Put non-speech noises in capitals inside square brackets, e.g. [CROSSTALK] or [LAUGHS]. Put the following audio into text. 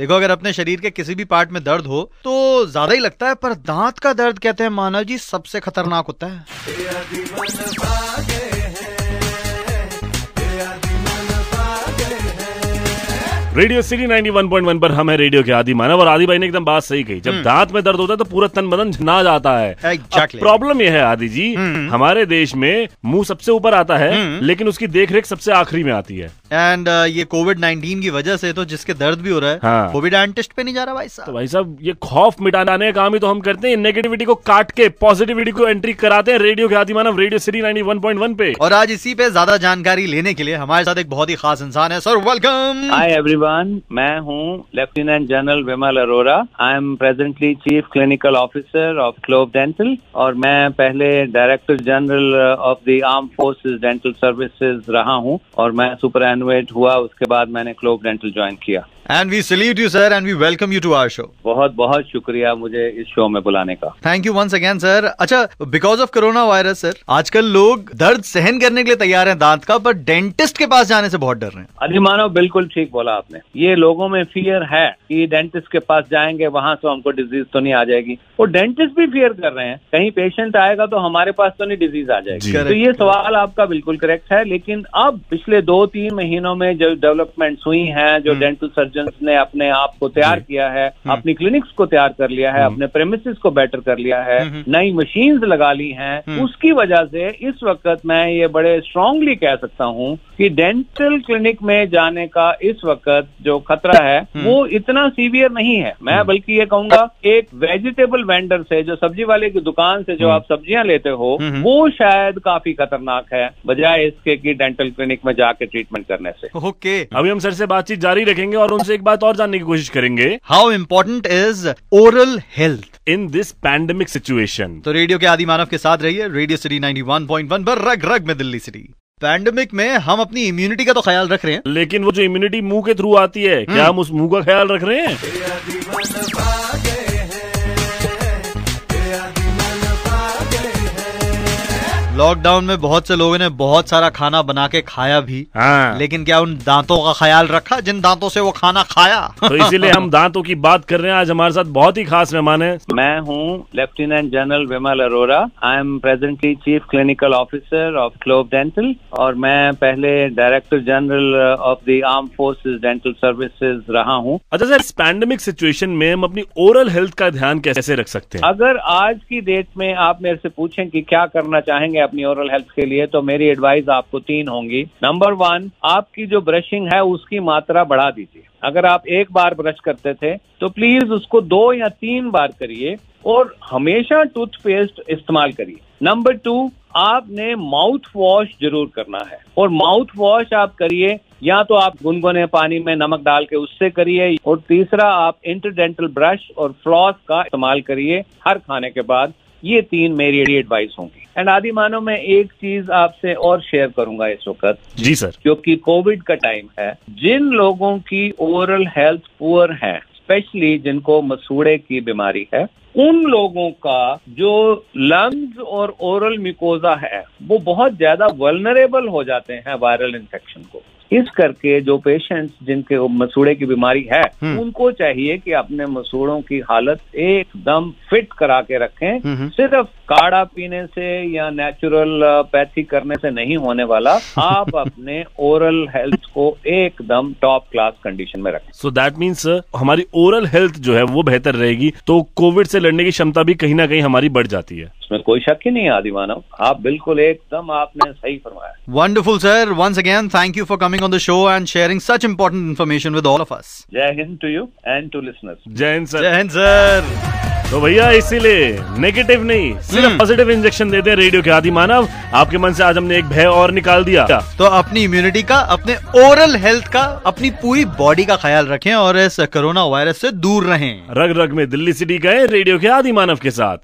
देखो अगर अपने शरीर के किसी भी पार्ट में दर्द हो तो ज़्यादा ही लगता है पर दांत का दर्द कहते हैं मानव जी सबसे खतरनाक होता है। रेडियो सिटी 91.1 पर हम है रेडियो के आदि मानव और आदि भाई ने एकदम बात सही कही। जब दांत में दर्द होता है तो पूरा तन बदन झना जाता है। Exactly. प्रॉब्लम यह है आदि जी हमारे देश में मुँह सबसे ऊपर आता है लेकिन उसकी देखरेख सबसे आखिरी में आती है। एंड uh, ये कोविड 19 की वजह से तो जिसके दर्द भी हो रहा है हाँ। वो भी डेंटिस्ट पे नहीं जा रहा भाई साहब। तो भाई साहब ये खौफ मिटाने का काम ही तो हम करते हैं। नेगेटिविटी को काट के पॉजिटिविटी को एंट्री कराते हैं रेडियो के आदि मानव रेडियो सिटी 91.1 पे। और आज इसी पे ज़्यादा जानकारी लेने के लिए हमारे साथ एक बहुत ही खास इंसान है सर वेलकम हाय एवरीवन मैं हूँ lieutenant general Vimal Arora I am presently chief clinical officer of Clove Dental और मैं पहले director general of the armed forces dental services रहा हूँ और मैं सुपर हुआ उसके बाद मैंने क्लोब डेंटल ज्वाइन किया। And we salute you sir and we welcome you to our show बहुत बहुत शुक्रिया मुझे इस शो में बुलाने का। Thank you once again sir अच्छा because of corona virus sir आजकल लोग दर्द सहन करने के लिए तैयार हैं दांत का पर डेंटिस्ट के पास जाने से बहुत डर रहे हैं। अधिमानव बिल्कुल ठीक बोला आपने। ये लोगों में फियर है कि डेंटिस्ट के पास जाएँगे वहाँ से हमको डिज़ीज़ तो नहीं आ जाएगी। वो डेंटिस्ट भी फियर कर रहे हैं। कहीं पेशेंट आएगा तो हमारे पास तो नहीं डिज़ीज़ आ जाएगी। तो ये सवाल आपका बिल्कुल करेक्ट है लेकिन अब पिछले दो तीन महीनों में जो डेवलपमेंट्स हुई हैं जो डेंटल सर्जन ने अपने आप को तैयार किया है अपनी क्लिनिक्स को तैयार कर लिया है अपने प्रेमिसेस को बेटर कर लिया है नई मशीन्स लगा ली हैं उसकी वजह से इस वक्त मैं ये बड़े स्ट्रांगली कह सकता हूँ कि डेंटल क्लिनिक में जाने का इस वक्त जो खतरा है वो इतना सीवियर नहीं है। मैं बल्कि ये कहूँगा एक वेजिटेबल वेंडर से जो सब्ज़ी वाले की दुकान से जो आप सब्ज़ियाँ लेते हो वो शायद काफ़ी खतरनाक है बजाय इसके कि डेंटल क्लिनिक में जाके ट्रीटमेंट करने से। ओके अभी हम सर से बातचीत जारी रखेंगे और उनसे एक बात और जानने की कोशिश करेंगे। How important is oral health in this pandemic situation तो रेडियो के आदि मानव के साथ रहिए रेडियो सिटी 91.1 पर रग रग में दिल्ली सिटी। पैंडेमिक में हम अपनी इम्यूनिटी का तो ख्याल रख रहे हैं। लेकिन वो जो इम्यूनिटी मुँह के थ्रू आती है क्या हम उस मुँह का ख्याल रख रहे हैं? लॉकडाउन में बहुत से लोगों ने बहुत सारा खाना बना के खाया भी। हाँ। लेकिन क्या उन दांतों का ख्याल रखा? जिन दांतों से वो खाना खाया? तो इसीलिए हम दांतों की बात कर रहे हैं। आज हमारे साथ बहुत ही खास मेहमान है। मैं हूँ lieutenant general Vimal Arora I am presently chief clinical officer of Clove Dental और मैं पहले director general of the armed forces dental services रहा हूँ। अच्छा सर इस पैंडेमिक सिचुएशन में हम अपनी ओरल हेल्थ का ध्यान कैसे रख सकते हैं? अगर आज की डेट में आप मेरे से पूछें कि क्या करना चाहेंगे अपनी ओरल हेल्थ के लिए तो मेरी एडवाइस आपको तीन होंगी। नंबर वन आपकी जो ब्रशिंग है, उसकी मात्रा बढ़ा दीजिए। अगर आप एक बार ब्रश करते थे तो प्लीज़ उसको दो या तीन बार करिए और हमेशा टूथपेस्ट इस्तेमाल करिए। नंबर टू आपने माउथ वॉश ज़रूर करना है। और माउथ वॉश आप करिए, या तो आप गुनगुने पानी में नमक डाल के उससे करिए, और तीसरा, आप इंटरडेंटल ब्रश और फ्लॉस का इस्तेमाल करिए। हर खाने के बाद ये तीन मेरी एडवाइस होंगी। एंड आदि मानो मैं एक चीज़ आपसे और शेयर करूँगा इस वक्त। जी सर क्योंकि कोविड का टाइम है। जिन लोगों की ओरल हेल्थ पुअर है स्पेशली जिनको मसूड़े की बीमारी है उन लोगों का जो लंग्स और ओरल मिकोजा है वो बहुत ज़्यादा वल्नरेबल हो जाते हैं वायरल इन्फेक्शन को। इस करके जो पेशेंट्स जिनके मसूड़े की बीमारी है उनको चाहिए कि अपने मसूड़ों की हालत एकदम फिट करा के रखें। सिर्फ़ काढ़ा पीने से या नेचुरल पैथी करने से नहीं होने वाला [LAUGHS] आप अपने ओरल हेल्थ को एकदम टॉप क्लास कंडीशन में रखें। सो दैट मीन्स हमारी ओरल हेल्थ जो है वो बेहतर रहेगी तो कोविड से लड़ने की क्षमता भी कहीं ना कहीं हमारी बढ़ जाती है। इसमें कोई शक ही नहीं है आदि मानव। आप बिल्कुल एकदम आपने सही फरमाया। Wonderful, sir. Once again, thank you for coming on the show and sharing such important information with all of us. जय Hind to you and to listeners जय हिंद सर जय हिंद सर तो भैया इसीलिए नेगेटिव नहीं सिर्फ़ पॉजिटिव इंजेक्शन देते हैं रेडियो के आदि मानव। आपके मन से आज हमने एक भय और निकाल दिया। तो अपनी इम्यूनिटी का अपने ओरल हेल्थ का अपनी पूरी बॉडी का ख्याल रखें और इस कोरोना वायरस से दूर रहें। रग रग में दिल्ली सिटी गए रेडियो के आदि मानव के साथ।